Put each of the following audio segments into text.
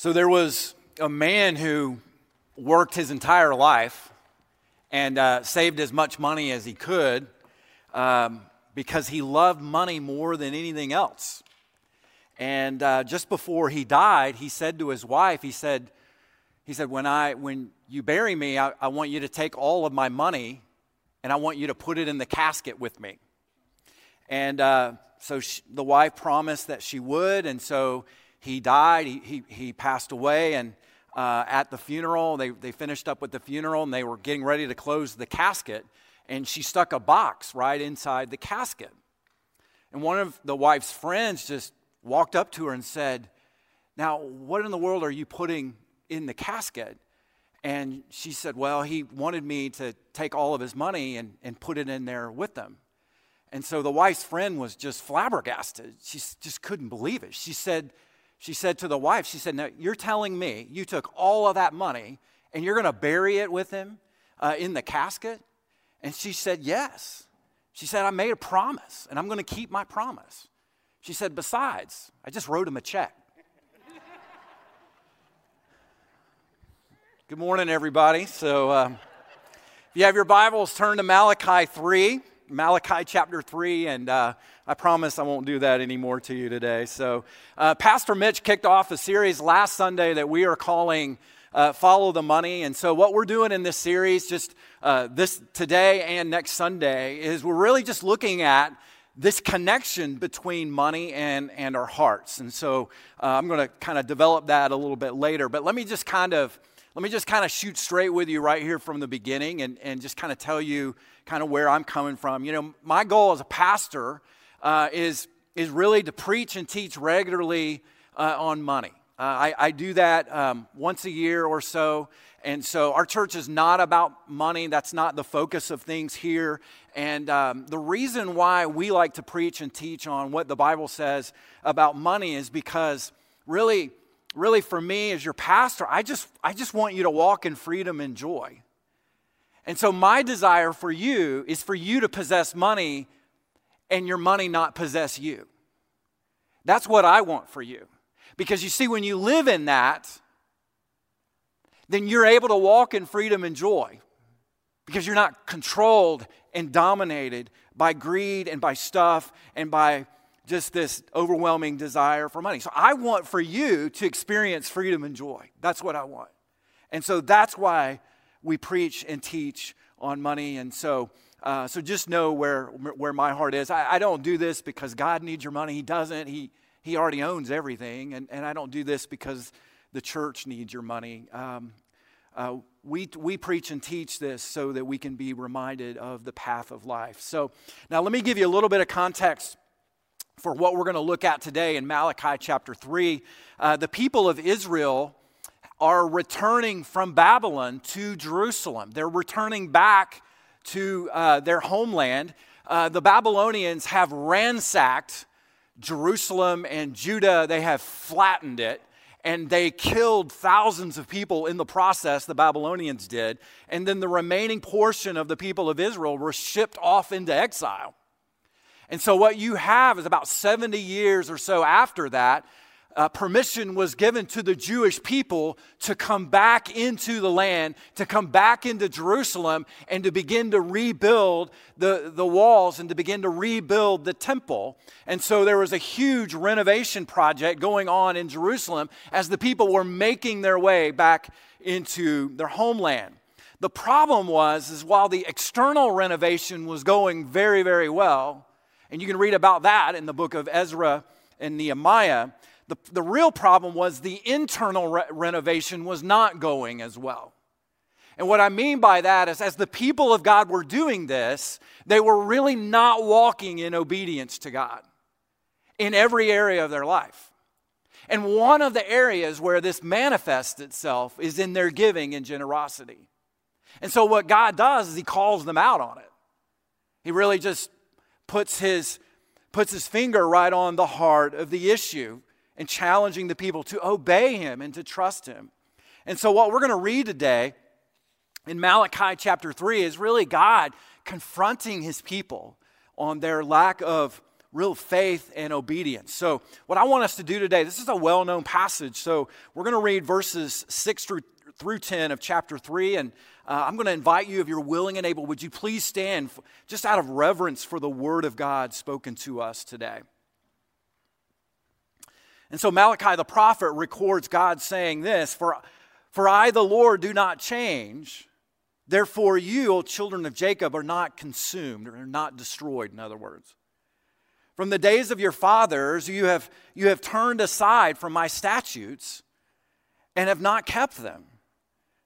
So there was a man who worked his entire life and uh, saved as much money as he could um, because he loved money more than anything else. And uh, just before he died, he said to his wife, he said, he said, when, I, when you bury me, I, I want you to take all of my money and I want you to put it in the casket with me. And uh, so she, the wife promised that she would, and so he died. He, he, he passed away, and uh, at the funeral, they, they finished up with the funeral, and they were getting ready to close the casket, and she stuck a box right inside the casket. And one of the wife's friends just walked up to her and said, Now, what in the world are you putting in the casket? And she said, Well, he wanted me to take all of his money and, and put it in there with them. And so the wife's friend was just flabbergasted. She just couldn't believe it. She said, she said to the wife, she said, Now you're telling me you took all of that money and you're going to bury it with him uh, in the casket? And she said, Yes. She said, I made a promise and I'm going to keep my promise. She said, Besides, I just wrote him a check. Good morning, everybody. So, uh, if you have your Bibles, turn to Malachi 3. Malachi chapter 3, and uh, I promise I won't do that anymore to you today. So, uh, Pastor Mitch kicked off a series last Sunday that we are calling uh, Follow the Money. And so, what we're doing in this series, just uh, this today and next Sunday, is we're really just looking at this connection between money and, and our hearts. And so, uh, I'm going to kind of develop that a little bit later. But let me just kind of let me just kind of shoot straight with you right here from the beginning and, and just kind of tell you kind of where I'm coming from. You know, my goal as a pastor uh, is, is really to preach and teach regularly uh, on money. Uh, I, I, do that um, once a year or so. And so our church is not about money. That's not the focus of things here. And um, the reason why we like to preach and teach on what the Bible says about money is because really, really for me as your pastor, I just, I just want you to walk in freedom and joy. And so, my desire for you is for you to possess money and your money not possess you. That's what I want for you. Because you see, when you live in that, then you're able to walk in freedom and joy because you're not controlled and dominated by greed and by stuff and by just this overwhelming desire for money. So I want for you to experience freedom and joy. That's what I want. And so that's why we preach and teach on money. And so, uh, so just know where, where my heart is. I, I, don't do this because God needs your money. He doesn't. He, he already owns everything. And, and I don't do this because the church needs your money. Um, uh, we, we preach and teach this so that we can be reminded of the path of life. So now let me give you a little bit of context for what we're going to look at today in Malachi chapter 3. Uh, the people of Israel are returning from Babylon to Jerusalem. They're returning back to uh, their homeland. Uh, the Babylonians have ransacked Jerusalem and Judah, they have flattened it. And they killed thousands of people in the process, the Babylonians did. And then the remaining portion of the people of Israel were shipped off into exile. And so, what you have is about 70 years or so after that, uh, permission was given to the Jewish people to come back into the land, to come back into Jerusalem, and to begin to rebuild the, the walls and to begin to rebuild the temple. And so there was a huge renovation project going on in Jerusalem as the people were making their way back into their homeland. The problem was is while the external renovation was going very very well, and you can read about that in the book of Ezra and Nehemiah, the, the real problem was the internal re- renovation was not going as well. And what I mean by that is, as the people of God were doing this, they were really not walking in obedience to God in every area of their life. And one of the areas where this manifests itself is in their giving and generosity. And so, what God does is He calls them out on it. He really just puts His, puts his finger right on the heart of the issue and challenging the people to obey him and to trust him. And so, what we're going to read today in Malachi chapter 3 is really God confronting his people on their lack of real faith and obedience. So, what I want us to do today, this is a well known passage. So, we're going to read verses 6 through, through 10 of chapter 3. And uh, I'm going to invite you, if you're willing and able, would you please stand just out of reverence for the word of God spoken to us today? And so, Malachi the prophet records God saying this For, for I, the Lord, do not change. Therefore, you, O children of Jacob, are not consumed, or not destroyed, in other words. From the days of your fathers, you have, you have turned aside from my statutes and have not kept them.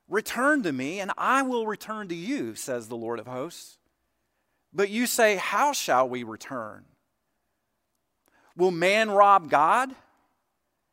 Return to me, and I will return to you, says the Lord of hosts. But you say, How shall we return? Will man rob God?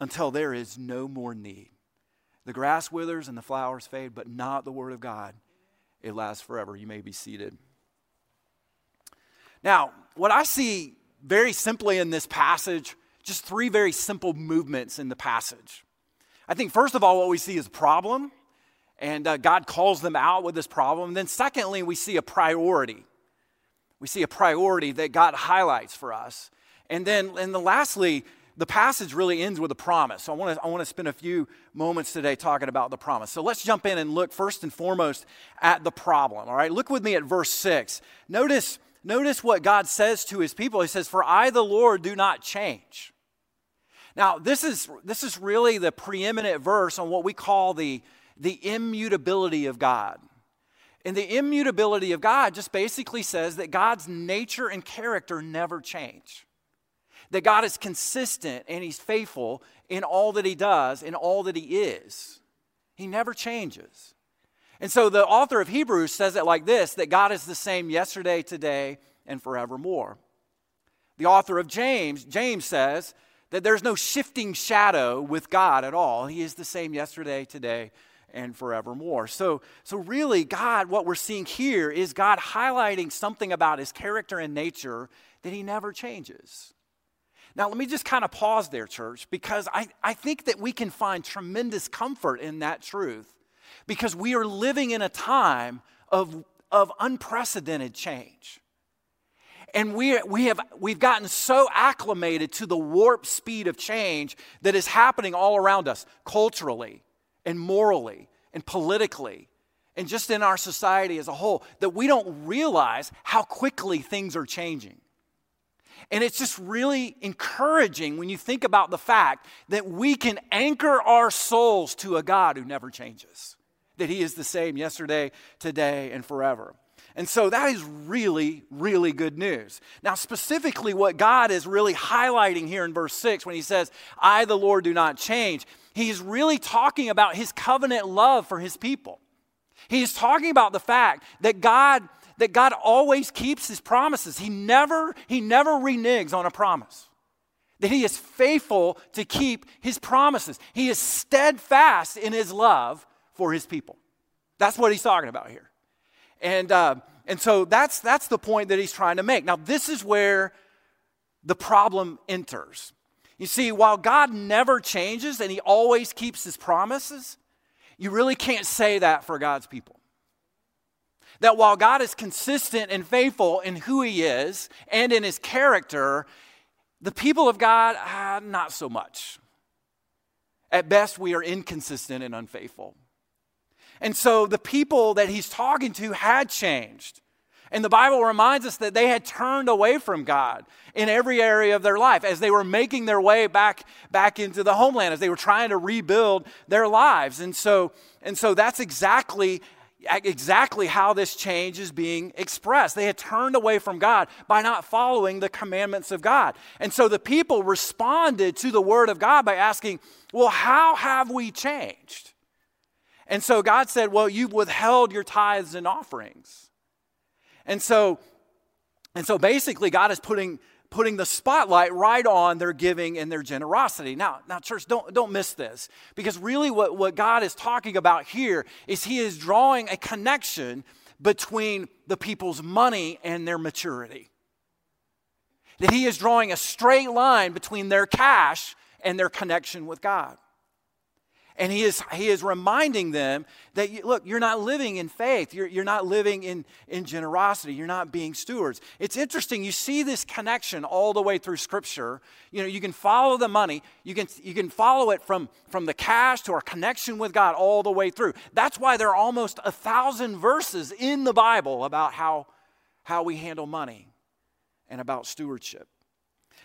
until there is no more need. The grass withers and the flowers fade, but not the word of God. It lasts forever. You may be seated. Now, what I see very simply in this passage, just three very simple movements in the passage. I think, first of all, what we see is a problem, and uh, God calls them out with this problem. And then, secondly, we see a priority. We see a priority that God highlights for us. And then, and then lastly, the passage really ends with a promise. So I want to I want to spend a few moments today talking about the promise. So let's jump in and look first and foremost at the problem. All right, look with me at verse six. Notice notice what God says to his people. He says, For I, the Lord, do not change. Now, this is, this is really the preeminent verse on what we call the, the immutability of God. And the immutability of God just basically says that God's nature and character never change. That God is consistent and He's faithful in all that He does, in all that He is. He never changes. And so the author of Hebrews says it like this that God is the same yesterday, today, and forevermore. The author of James, James says that there's no shifting shadow with God at all. He is the same yesterday, today, and forevermore. So, so really, God, what we're seeing here is God highlighting something about his character and nature that he never changes. Now, let me just kind of pause there, church, because I, I think that we can find tremendous comfort in that truth because we are living in a time of, of unprecedented change. And we, we have, we've gotten so acclimated to the warp speed of change that is happening all around us, culturally and morally and politically and just in our society as a whole, that we don't realize how quickly things are changing. And it's just really encouraging when you think about the fact that we can anchor our souls to a God who never changes that He is the same yesterday, today, and forever. And so that is really, really good news. Now, specifically, what God is really highlighting here in verse 6 when He says, I, the Lord, do not change, He's really talking about His covenant love for His people. He's talking about the fact that God that God always keeps his promises. He never he never reneges on a promise. That he is faithful to keep his promises. He is steadfast in his love for his people. That's what he's talking about here. And, uh, and so that's, that's the point that he's trying to make. Now, this is where the problem enters. You see, while God never changes and he always keeps his promises, you really can't say that for God's people. That while God is consistent and faithful in who he is and in his character, the people of God, uh, not so much. At best, we are inconsistent and unfaithful. And so the people that he's talking to had changed. And the Bible reminds us that they had turned away from God in every area of their life as they were making their way back, back into the homeland, as they were trying to rebuild their lives. And so, and so that's exactly, exactly how this change is being expressed. They had turned away from God by not following the commandments of God. And so the people responded to the word of God by asking, Well, how have we changed? And so God said, Well, you've withheld your tithes and offerings. And so, and so basically, God is putting, putting the spotlight right on their giving and their generosity. Now, now church, don't, don't miss this because really what, what God is talking about here is He is drawing a connection between the people's money and their maturity. That He is drawing a straight line between their cash and their connection with God. And he is, he is reminding them that, you, look, you're not living in faith. You're, you're not living in, in generosity. You're not being stewards. It's interesting. You see this connection all the way through Scripture. You know, you can follow the money. You can, you can follow it from, from the cash to our connection with God all the way through. That's why there are almost a thousand verses in the Bible about how, how we handle money and about stewardship.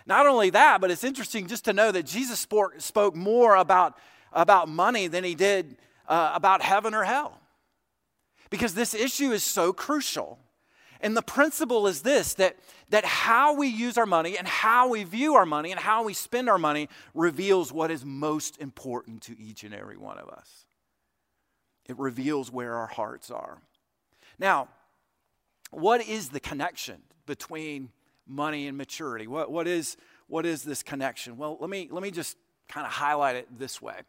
Not only that, but it's interesting just to know that Jesus spoke, spoke more about about money than he did uh, about heaven or hell. Because this issue is so crucial. And the principle is this that, that how we use our money and how we view our money and how we spend our money reveals what is most important to each and every one of us. It reveals where our hearts are. Now, what is the connection between money and maturity? What, what, is, what is this connection? Well, let me, let me just kind of highlight it this way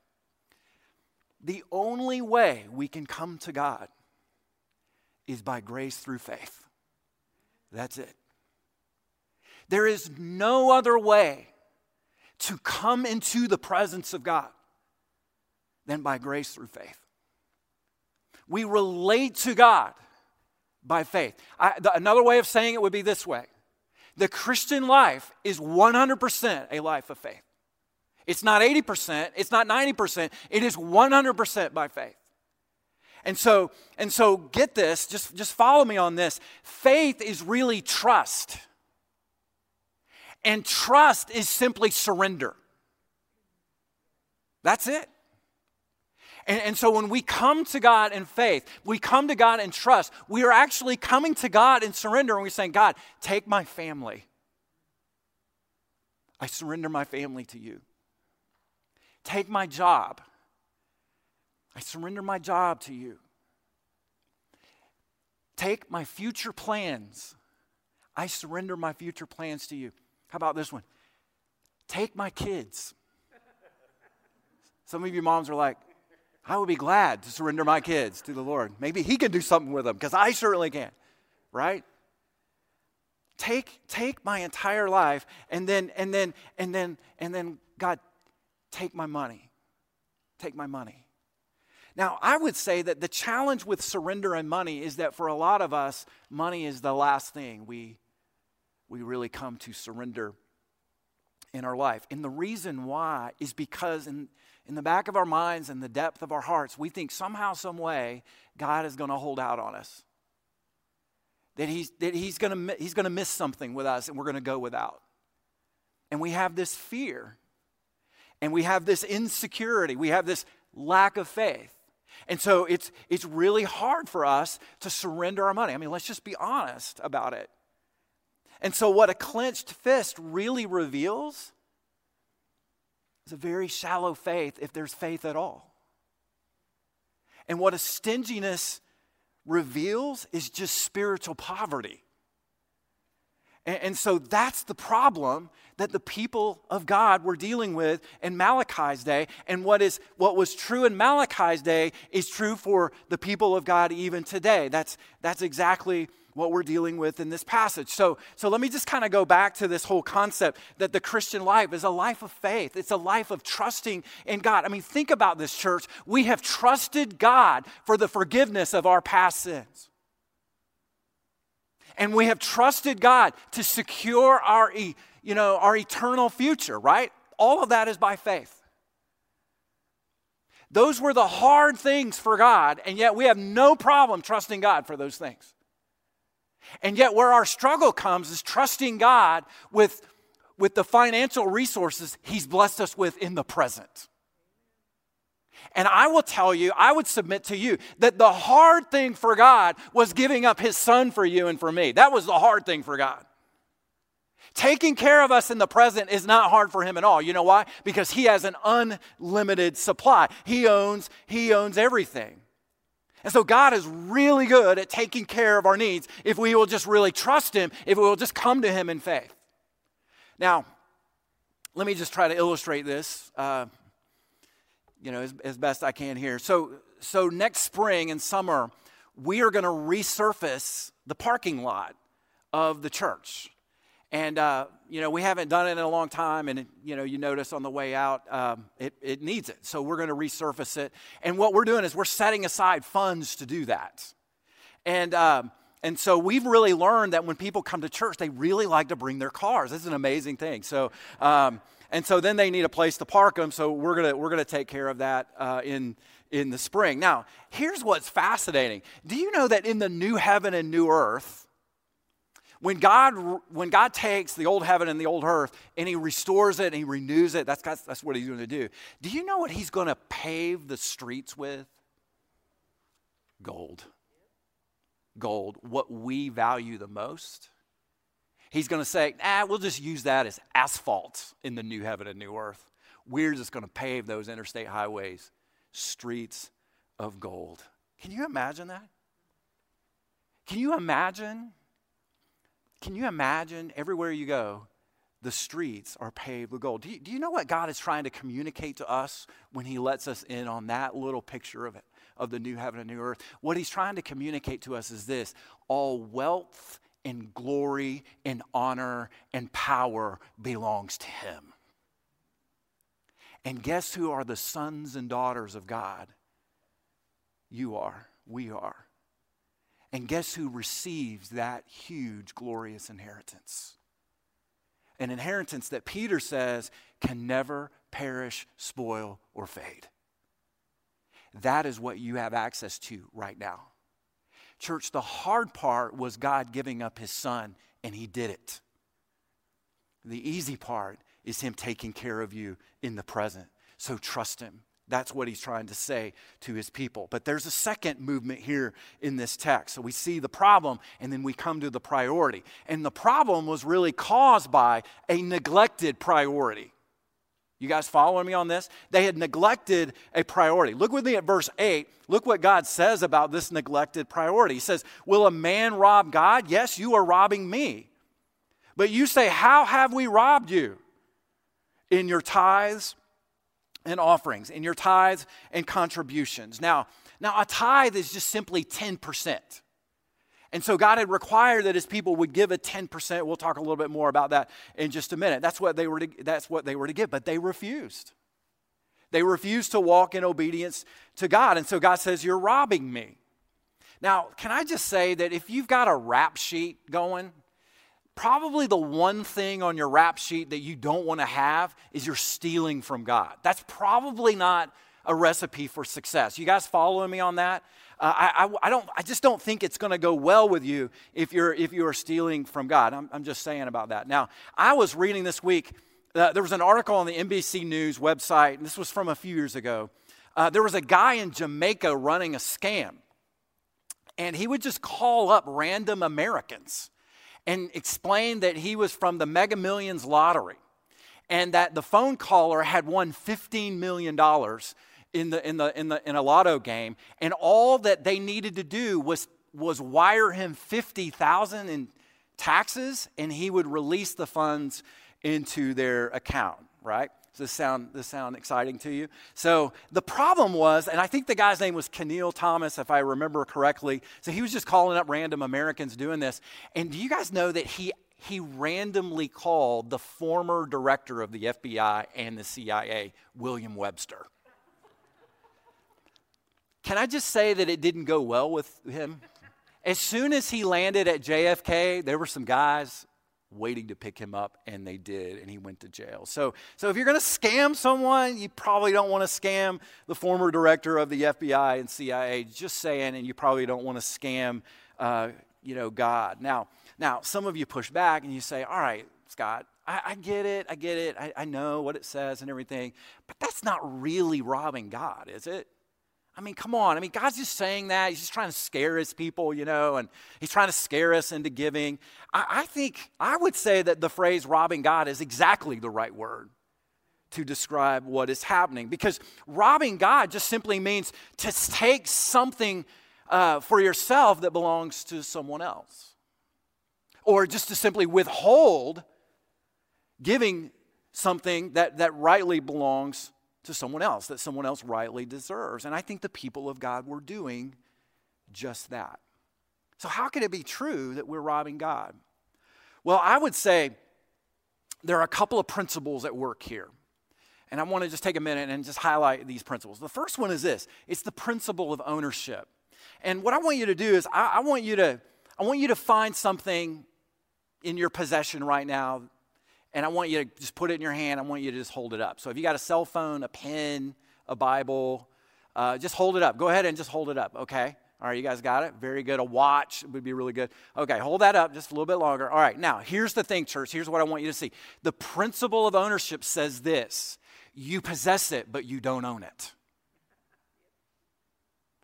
the only way we can come to God is by grace through faith. That's it. There is no other way to come into the presence of God than by grace through faith. We relate to God by faith. I, the, another way of saying it would be this way the Christian life is 100% a life of faith. It's not 80%, it's not 90%, it is 100% by faith. And so, and so get this, just, just follow me on this. Faith is really trust. And trust is simply surrender. That's it. And, and, so when we come to God in faith, we come to God in trust, we are actually coming to God in surrender and we're saying, God, take my family. I surrender my family to you. Take my job. I surrender my job to you. Take my future plans. I surrender my future plans to you. How about this one? Take my kids. Some of you moms are like, I would be glad to surrender my kids to the Lord. Maybe He can do something with them because I certainly can, right? Take, take my entire life and then, and then, and then, and then, God, Take my money. Take my money. Now, I would say that the challenge with surrender and money is that for a lot of us, money is the last thing we, we really come to surrender in our life. And the reason why is because in, in the back of our minds and the depth of our hearts, we think somehow, some way, God is going to hold out on us. That he's, that he's going he's to miss something with us and we're going to go without. And we have this fear and we have this insecurity, we have this lack of faith. And so it's, it's really hard for us to surrender our money. I mean, let's just be honest about it. And so, what a clenched fist really reveals is a very shallow faith, if there's faith at all. And what a stinginess reveals is just spiritual poverty. And, so that's the problem that the people of God were dealing with in Malachi's day. And what, is, what was true in Malachi's day is true for the people of God even today. That's, that's exactly what we're dealing with in this passage. So, so let me just kind of go back to this whole concept that the Christian life is a life of faith. It's a life of trusting in God. I mean, think about this, church. We have trusted God for the forgiveness of our past sins. And we have trusted God to secure our, you know, our eternal future, right? All of that is by faith. Those were the hard things for God, and yet we have no problem trusting God for those things. And yet, where our struggle comes is trusting God with, with the financial resources He's blessed us with in the present. And I will tell you, I would submit to you that the hard thing for God was giving up his son for you and for me. That was the hard thing for God. Taking care of us in the present is not hard for him at all. You know why? Because he has an unlimited supply. He owns he owns everything. And so God is really good at taking care of our needs if we will just really trust him, if we will just come to him in faith. Now, let me just try to illustrate this, uh, you know, as, as best I can here. So, so next spring and summer, we are going to resurface the parking lot of the church. And, uh, you know, we haven't done it in a long time. And, you know, you notice on the way out, um, it, it needs it. So we're going to resurface it. And what we're doing is we're setting aside funds to do that. And, um, and so we've really learned that when people come to church, they really like to bring their cars. This is an amazing thing. So, um, and so then they need a place to park them. So we're gonna we're gonna take care of that uh, in in the spring. Now, here's what's fascinating. Do you know that in the new heaven and new earth, when God, when God takes the old heaven and the old earth and he restores it and he renews it, that's, that's what he's going to do. Do you know what he's going to pave the streets with? Gold. Gold, what we value the most. He's going to say, ah, we'll just use that as asphalt in the new heaven and new earth. We're just going to pave those interstate highways, streets of gold. Can you imagine that? Can you imagine can you imagine everywhere you go, the streets are paved with gold? Do you, do you know what God is trying to communicate to us when He lets us in on that little picture of it, of the new heaven and new earth? What He's trying to communicate to us is this all wealth and glory and honor and power belongs to Him. And guess who are the sons and daughters of God? You are. We are. And guess who receives that huge, glorious inheritance? An inheritance that Peter says can never perish, spoil, or fade. That is what you have access to right now. Church, the hard part was God giving up his son, and he did it. The easy part is him taking care of you in the present. So trust him. That's what he's trying to say to his people. But there's a second movement here in this text. So we see the problem and then we come to the priority. And the problem was really caused by a neglected priority. You guys following me on this? They had neglected a priority. Look with me at verse 8. Look what God says about this neglected priority. He says, Will a man rob God? Yes, you are robbing me. But you say, How have we robbed you? In your tithes and offerings, in your tithes and contributions. Now, now a tithe is just simply 10%. And so God had required that his people would give a 10%. We'll talk a little bit more about that in just a minute. That's what they were to, that's what they were to give, but they refused. They refused to walk in obedience to God. And so God says, You're robbing me. Now, can I just say that if you've got a rap sheet going, probably the one thing on your rap sheet that you don't want to have is you're stealing from God. That's probably not a recipe for success. You guys following me on that? Uh, I, I, I, don't, I just don't think it's going to go well with you if you're, if you are stealing from God. I'm, I'm just saying about that. Now, I was reading this week, uh, there was an article on the NBC News website, and this was from a few years ago. Uh, there was a guy in Jamaica running a scam, and he would just call up random Americans and explain that he was from the Mega Millions lottery and that the phone caller had won $15 million in, the, in, the, in, the, in a lotto game. And all that they needed to do was, was wire him 50000 in taxes and he would release the funds into their account, right? Does this sound, this sound exciting to you? So the problem was, and I think the guy's name was Keniel Thomas, if I remember correctly. So he was just calling up random Americans doing this. And do you guys know that he he randomly called the former director of the FBI and the CIA, William Webster. Can I just say that it didn't go well with him? As soon as he landed at JFK, there were some guys waiting to pick him up, and they did, and he went to jail. So, so if you're going to scam someone, you probably don't want to scam the former director of the FBI and CIA. Just saying, and you probably don't want to scam, uh, you know, God. Now, now, some of you push back and you say, "All right, Scott, I, I get it, I get it, I, I know what it says and everything, but that's not really robbing God, is it?" I mean, come on. I mean, God's just saying that. He's just trying to scare his people, you know, and he's trying to scare us into giving. I, I, think, I would say that the phrase robbing God is exactly the right word to describe what is happening because robbing God just simply means to take something uh, for yourself that belongs to someone else, or just to simply withhold giving something that, that rightly belongs to someone else, that someone else rightly deserves. And I think the people of God were doing just that. So, how can it be true that we're robbing God? Well, I would say there are a couple of principles at work here. And I want to just take a minute and just highlight these principles. The first one is this it's the principle of ownership. And what I want you to do is I, I want you to I want you to find something in your possession right now, and I want you to just put it in your hand. I want you to just hold it up. So if you got a cell phone, a pen, a Bible, uh, just hold it up. Go ahead and just hold it up, okay? All right, you guys got it? Very good. A watch would be really good. Okay, hold that up just a little bit longer. All right, now here's the thing, church. Here's what I want you to see. The principle of ownership says this you possess it, but you don't own it.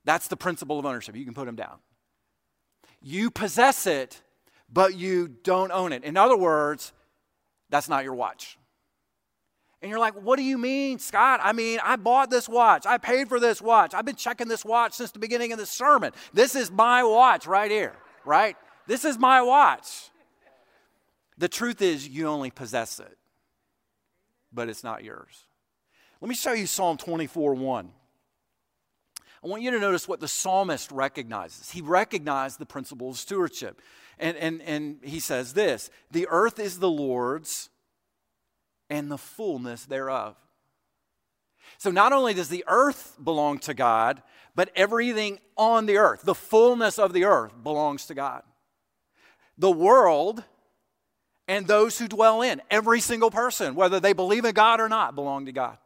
That's the principle of ownership. You can put them down. You possess it, but you don't own it. In other words, that's not your watch. And you're like, what do you mean, Scott? I mean, I bought this watch. I paid for this watch. I've been checking this watch since the beginning of the sermon. This is my watch right here, right? This is my watch. The truth is, you only possess it, but it's not yours. Let me show you Psalm 24 1. I want you to notice what the psalmist recognizes. He recognized the principle of stewardship. And, and, and he says this The earth is the Lord's and the fullness thereof. So not only does the earth belong to God, but everything on the earth, the fullness of the earth, belongs to God. The world and those who dwell in, every single person, whether they believe in God or not, belong to God.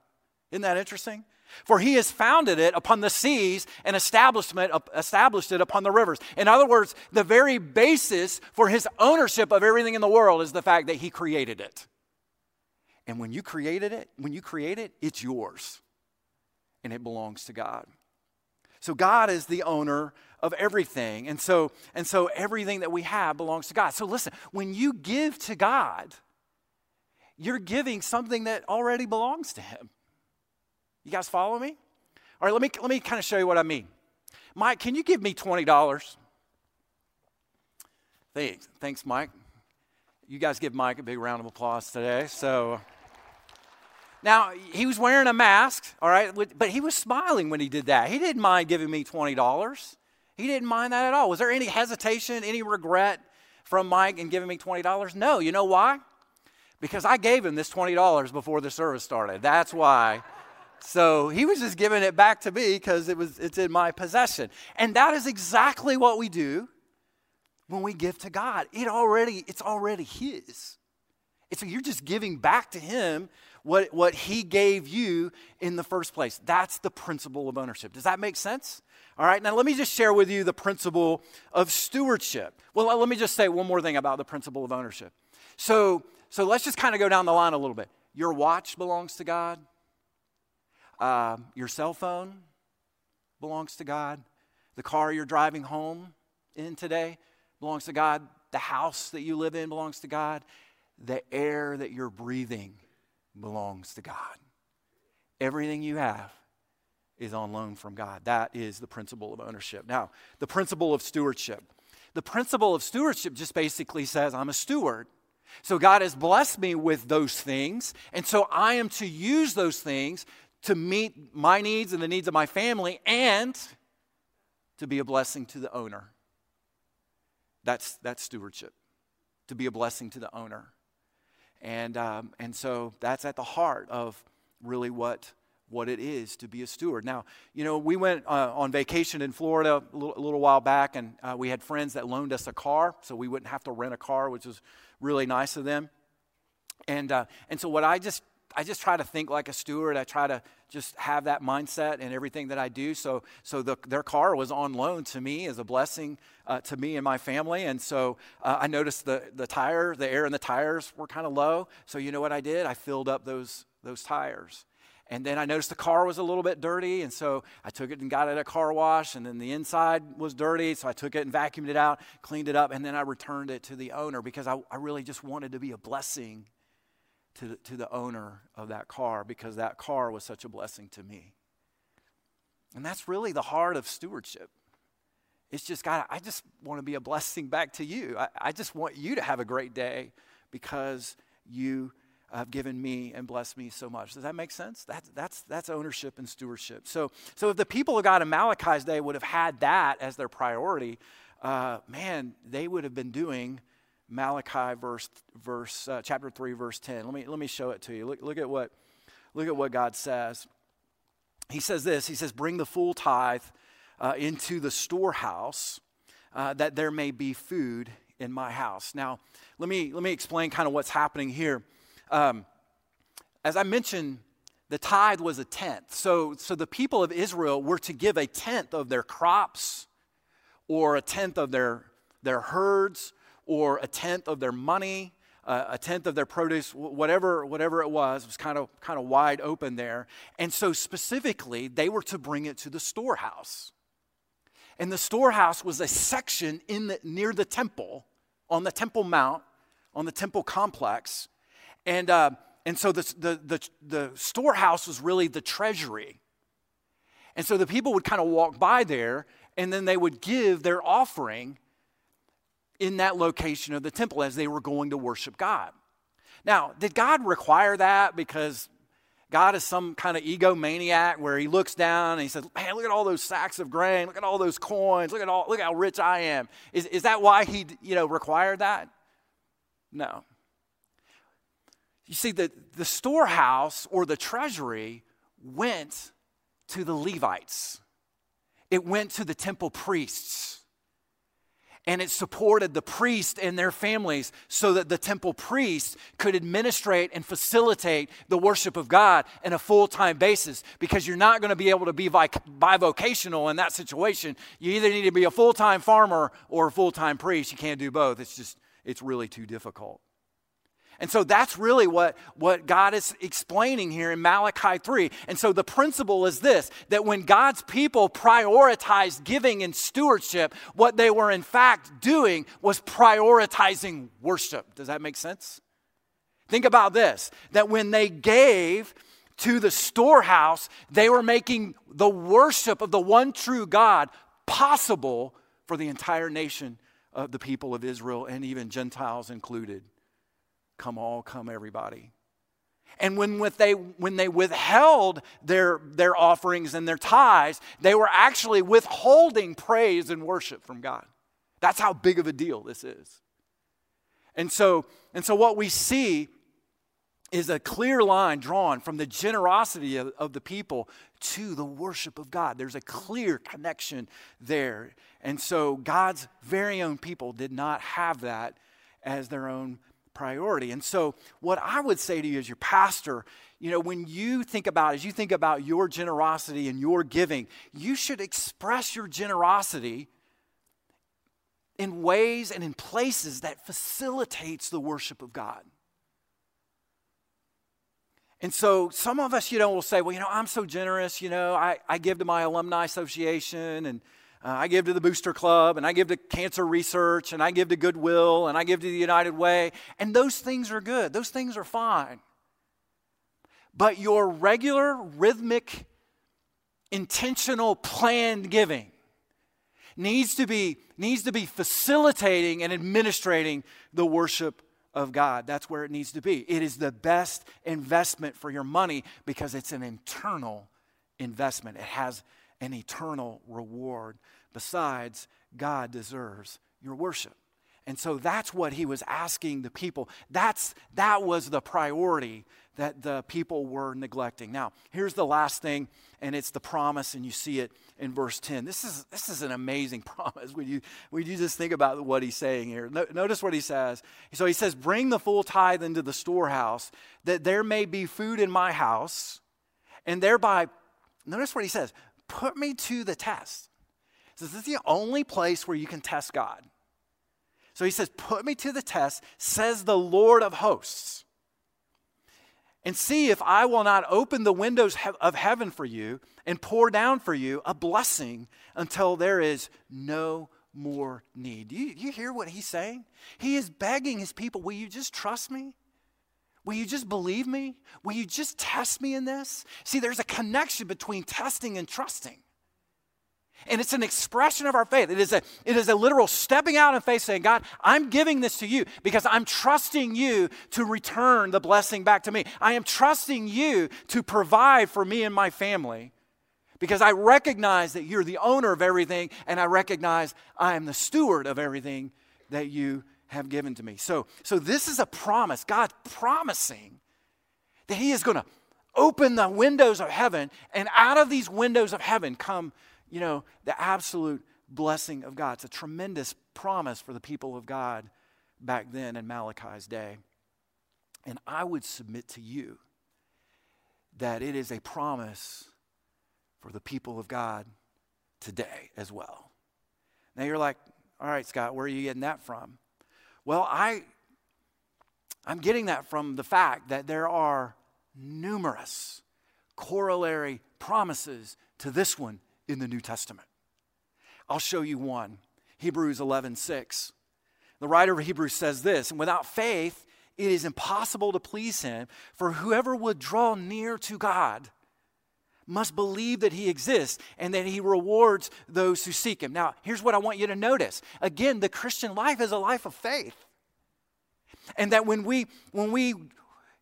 Isn't that interesting? For he has founded it upon the seas and establishment, established it upon the rivers. In other words, the very basis for his ownership of everything in the world is the fact that he created it. And when you created it, when you create it, it's yours. And it belongs to God. So God is the owner of everything. And so, and so everything that we have belongs to God. So listen, when you give to God, you're giving something that already belongs to him. You guys follow me? All right, let me, let me kind of show you what I mean. Mike, can you give me $20? Thanks. Thanks, Mike. You guys give Mike a big round of applause today. So, now he was wearing a mask, all right, but he was smiling when he did that. He didn't mind giving me $20. He didn't mind that at all. Was there any hesitation, any regret from Mike in giving me $20? No. You know why? Because I gave him this $20 before the service started. That's why so he was just giving it back to me because it was it's in my possession. And that is exactly what we do when we give to God. It already, it's already his. And so you're just giving back to him what, what he gave you in the first place. That's the principle of ownership. Does that make sense? All right, now let me just share with you the principle of stewardship. Well, let me just say one more thing about the principle of ownership. So, so let's just kind of go down the line a little bit. Your watch belongs to God. Uh, your cell phone belongs to God. The car you're driving home in today belongs to God. The house that you live in belongs to God. The air that you're breathing belongs to God. Everything you have is on loan from God. That is the principle of ownership. Now, the principle of stewardship. The principle of stewardship just basically says I'm a steward. So God has blessed me with those things, and so I am to use those things to meet my needs and the needs of my family and to be a blessing to the owner. That's, that's stewardship, to be a blessing to the owner. And, um, and so that's at the heart of really what, what it is to be a steward. Now, you know, we went uh, on vacation in Florida a little, a little while back, and uh, we had friends that loaned us a car so we wouldn't have to rent a car, which was really nice of them. And, uh, and so, what I just I just try to think like a steward. I try to just have that mindset in everything that I do. So, so the, their car was on loan to me as a blessing uh, to me and my family. And so uh, I noticed the, the tire, the air in the tires were kind of low. So you know what I did? I filled up those, those tires. And then I noticed the car was a little bit dirty, and so I took it and got it at a car wash, and then the inside was dirty, so I took it and vacuumed it out, cleaned it up, and then I returned it to the owner because I, I really just wanted to be a blessing to the, to the owner of that car because that car was such a blessing to me. And that's really the heart of stewardship. It's just, God, I just want to be a blessing back to you. I, I just want you to have a great day because you have given me and blessed me so much. Does that make sense? That, that's, that's ownership and stewardship. So, so if the people of God in Malachi's day would have had that as their priority, uh, man, they would have been doing Malachi verse, verse uh, chapter 3, verse 10. Let me, let me show it to you. Look, look, at what, look at what God says. He says this He says, Bring the full tithe uh, into the storehouse uh, that there may be food in my house. Now, let me, let me explain kind of what's happening here. Um, as I mentioned, the tithe was a tenth. So, so the people of Israel were to give a tenth of their crops, or a tenth of their, their herds, or a tenth of their money, uh, a tenth of their produce, whatever, whatever it was, was kind of, kind of wide open there. And so specifically, they were to bring it to the storehouse. And the storehouse was a section in the, near the temple, on the Temple Mount, on the temple complex. And, uh, and so the, the, the, the storehouse was really the treasury. And so the people would kind of walk by there and then they would give their offering in that location of the temple as they were going to worship God. Now, did God require that because God is some kind of egomaniac where he looks down and he says, Man, look at all those sacks of grain, look at all those coins, look at all look how rich I am. Is, is that why he you know required that? No. You see, the, the storehouse or the treasury went to the Levites, it went to the temple priests. And it supported the priests and their families so that the temple priests could administrate and facilitate the worship of God in a full time basis. Because you're not going to be able to be bivocational in that situation. You either need to be a full time farmer or a full time priest. You can't do both. It's just, it's really too difficult. And so that's really what, what God is explaining here in Malachi 3. And so the principle is this that when God's people prioritized giving and stewardship, what they were in fact doing was prioritizing worship. Does that make sense? Think about this that when they gave, to the storehouse, they were making the worship of the one true God possible for the entire nation of the people of Israel and even Gentiles included. Come all, come everybody. And when, with they, when they withheld their, their offerings and their tithes, they were actually withholding praise and worship from God. That's how big of a deal this is. And so, and so what we see is a clear line drawn from the generosity of, of, the people to the worship of God. There's a clear connection there. And so God's very own people did not have that as their own priority. And so, what I would say to you as your pastor, you know, when you think about, as you think about your generosity and your giving, you should express your generosity in ways and in places that facilitates the worship of God. And so some of us, you know, will say, well, you know, I'm so generous, you know, I, I give to my alumni association and uh, I give to the Booster Club, and I give to cancer research, and I give to Goodwill, and I give to the United Way. And those things are good, those things are fine. But your regular, rhythmic, intentional, planned giving needs to be, needs to be facilitating and administrating the worship of God. That's where it needs to be. It is the best investment for your money because it's an internal investment. It has an eternal reward. Besides, God deserves your worship. And so that's what he was asking the people. That's, that was the priority that the people were neglecting. Now, here's the last thing, and it's the promise, and you see it in verse 10. This is, this is an amazing promise when you, when you just think about what he's saying here. No, notice what he says. So he says, Bring the full tithe into the storehouse, that there may be food in my house, and thereby, notice what he says, put me to the test. This is the only place where you can test God. So he says, Put me to the test, says the Lord of hosts, and see if I will not open the windows of heaven for you and pour down for you a blessing until there is no more need. Do you, you hear what he's saying? He is begging his people, Will you just trust me? Will you just believe me? Will you just test me in this? See, there's a connection between testing and trusting. And it's an expression of our faith. It is, a, it is a literal stepping out in faith saying, God, I'm giving this to you because I'm trusting you to return the blessing back to me. I am trusting you to provide for me and my family because I recognize that you're the owner of everything and I recognize I am the steward of everything that you have given to me. So, so this is a promise. God promising that He is going to open the windows of heaven, and out of these windows of heaven come, you know, the absolute blessing of God. It's a tremendous promise for the people of God back then in Malachi's day. And I would submit to you that it is a promise for the people of God today as well. Now you're like, all right, Scott, where are you getting that from? Well, I, I'm getting that from the fact that there are numerous corollary promises to this one in the New Testament. I'll show you one. Hebrews 11, 6. The writer of Hebrews says this, and without faith, it is impossible to please him, for whoever would draw near to God must believe that he exists and that he rewards those who seek him. Now, here's what I want you to notice. Again, the Christian life is a life of faith. And that when we when we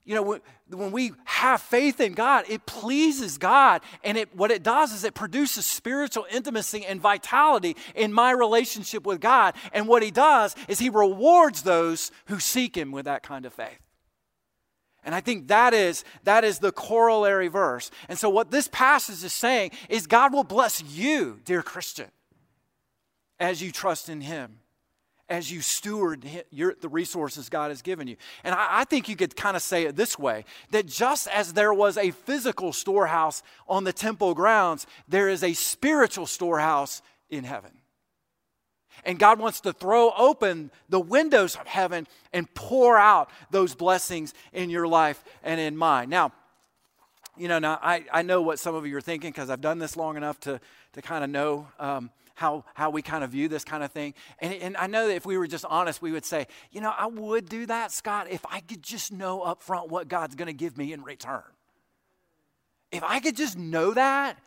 you know, when we have faith in God, it pleases God. And it, what it does is it produces spiritual intimacy and vitality in my relationship with God. And what He does is He rewards those who seek Him with that kind of faith. And I think that is, that is the corollary verse. And so, what this passage is saying is God will bless you, dear Christian, as you trust in Him as you steward your, the resources God has given you. And I, I think you could kind of say it this way that just as there was a physical storehouse on the temple grounds, there is a spiritual storehouse in heaven. And God wants to throw open the windows of heaven and pour out those blessings in your life and in mine. Now, you know, now I, I know what some of you are thinking because I've done this long enough to, to kind of know um, how, how we kind of view this kind of thing. And, and I know that if we were just honest, we would say, you know, I would do that, Scott, if I could just know up front what God's going to give me in return. If I could just know that,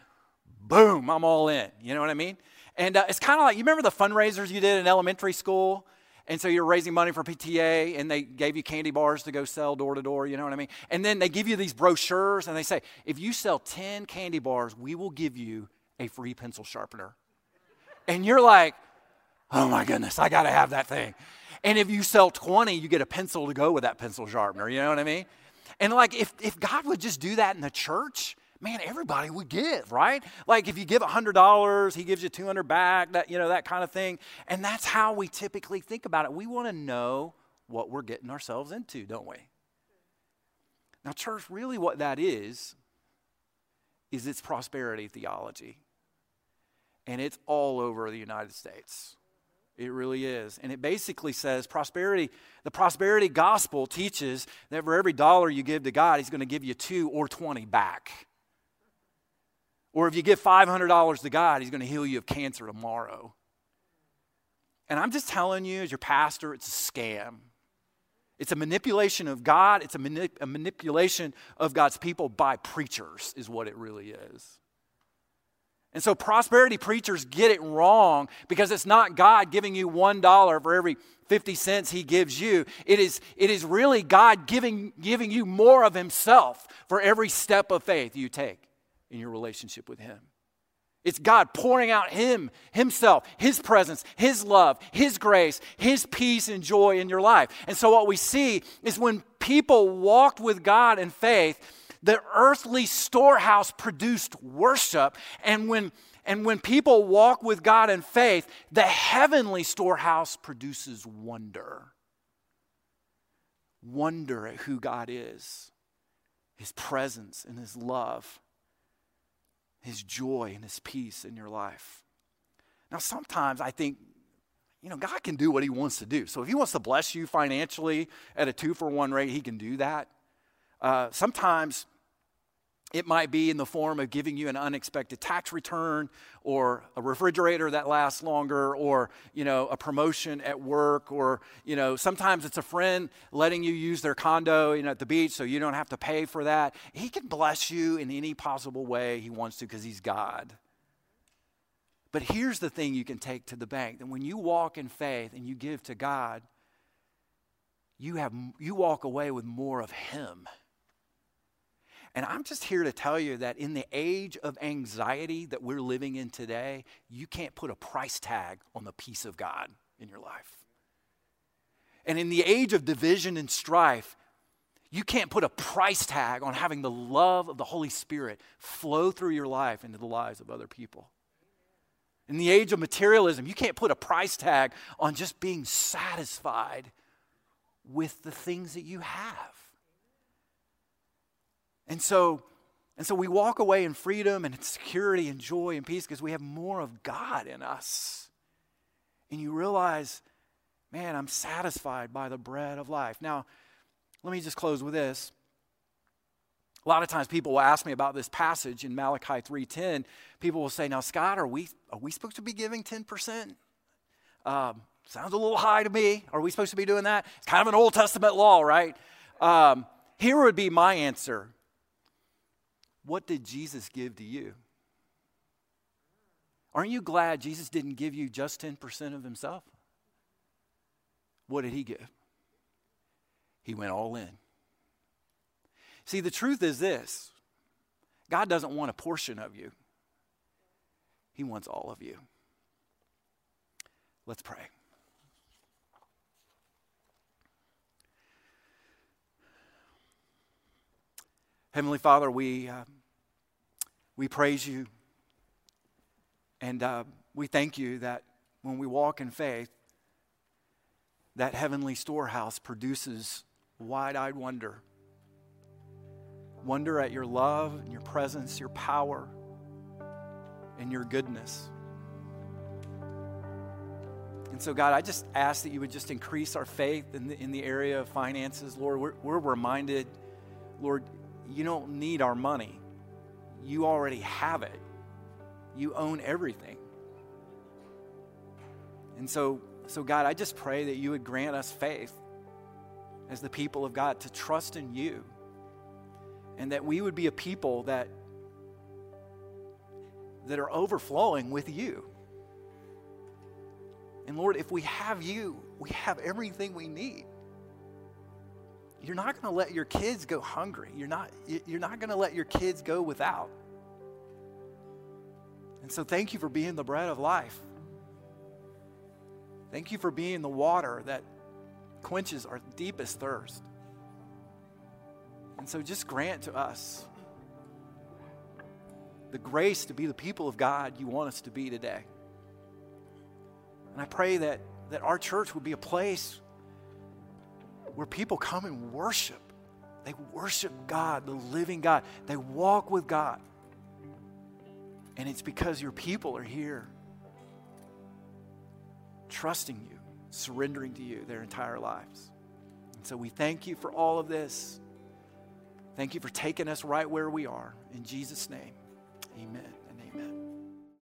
boom, I'm all in. You know what I mean? And uh, it's kind of like, you remember the fundraisers you did in elementary school? And so you're raising money for PTA, and they gave you candy bars to go sell door to door, you know what I mean? And then they give you these brochures, and they say, if you sell 10 candy bars, we will give you a free pencil sharpener and you're like, oh my goodness, I got to have that thing. And if you sell 20, you get a pencil to go with that pencil sharpener. You know what I mean? And like, if, if God would just do that in the church, man, everybody would give, right? Like if you give $100, he gives you 200 back, that, you know, that kind of thing. And that's how we typically think about it. We want to know what we're getting ourselves into, don't we? Now, church, really what that is, is it's prosperity theology and it's all over the United States. It really is. And it basically says prosperity, the prosperity gospel teaches that for every dollar you give to God, He's going to give you two or 20 back. Or if you give $500 to God, He's going to heal you of cancer tomorrow. And I'm just telling you, as your pastor, it's a scam. It's a manipulation of God, it's a, a manipulation of God's people by preachers, is what it really is. And so prosperity preachers get it wrong because it's not God giving you $1 for every 50 cents he gives you. It is, it is really God giving, giving you more of himself for every step of faith you take in your relationship with him. It's God pouring out him, himself, his presence, his love, his grace, his peace and joy in your life. And so what we see is when people walked with God in faith, the earthly storehouse produced worship. And when, and when people walk with God in faith, the heavenly storehouse produces wonder. Wonder at who God is, His presence and His love, His joy and His peace in your life. Now, sometimes I think you know, God can do what He wants to do. So if He wants to bless you financially at a two for one rate, He can do that. Uh, sometimes it might be in the form of giving you an unexpected tax return or a refrigerator that lasts longer or, you know, a promotion at work or, you know, sometimes it's a friend letting you use their condo, you know, at the beach so you don't have to pay for that. He can bless you in any possible way he wants to because he's God. But here's the thing you can take to the bank that when you walk in faith and you give to God, you, have, you walk away with more of Him. And I'm just here to tell you that in the age of anxiety that we're living in today, you can't put a price tag on the peace of God in your life. And in the age of division and strife, you can't put a price tag on having the love of the Holy Spirit flow through your life into the lives of other people. In the age of materialism, you can't put a price tag on just being satisfied with the things that you have. And so, and so we walk away in freedom and security and joy and peace because we have more of God in us. And you realize, man, I'm satisfied by the bread of life. Now, let me just close with this. A lot of times people will ask me about this passage in Malachi 3:10. People will say, "Now, Scott, are we are we supposed to be giving 10%?" Um, sounds a little high to me. Are we supposed to be doing that? It's kind of an Old Testament law, right? Um, here would be my answer. What did Jesus give to you? Aren't you glad Jesus didn't give you just 10% of himself? What did he give? He went all in. See, the truth is this God doesn't want a portion of you, He wants all of you. Let's pray. Heavenly Father, we, uh, we praise you and uh, we thank you that when we walk in faith, that heavenly storehouse produces wide eyed wonder. Wonder at your love and your presence, your power, and your goodness. And so, God, I just ask that you would just increase our faith in the, in the area of finances. Lord, we're, we're reminded, Lord, you don't need our money. You already have it. You own everything. And so, so God, I just pray that you would grant us faith as the people of God to trust in you and that we would be a people that that are overflowing with you. And Lord, if we have you, we have everything we need you're not going to let your kids go hungry. You're not, you're not going to let your kids go without. And so, thank you for being the bread of life. Thank you for being the water that quenches our deepest thirst. And so, just grant to us the grace to be the people of God you want us to be today. And I pray that, that our church would be a place where people come and worship. They worship God, the living God. They walk with God. And it's because your people are here trusting you, surrendering to you their entire lives. And so we thank you for all of this. Thank you for taking us right where we are. In Jesus' name, amen.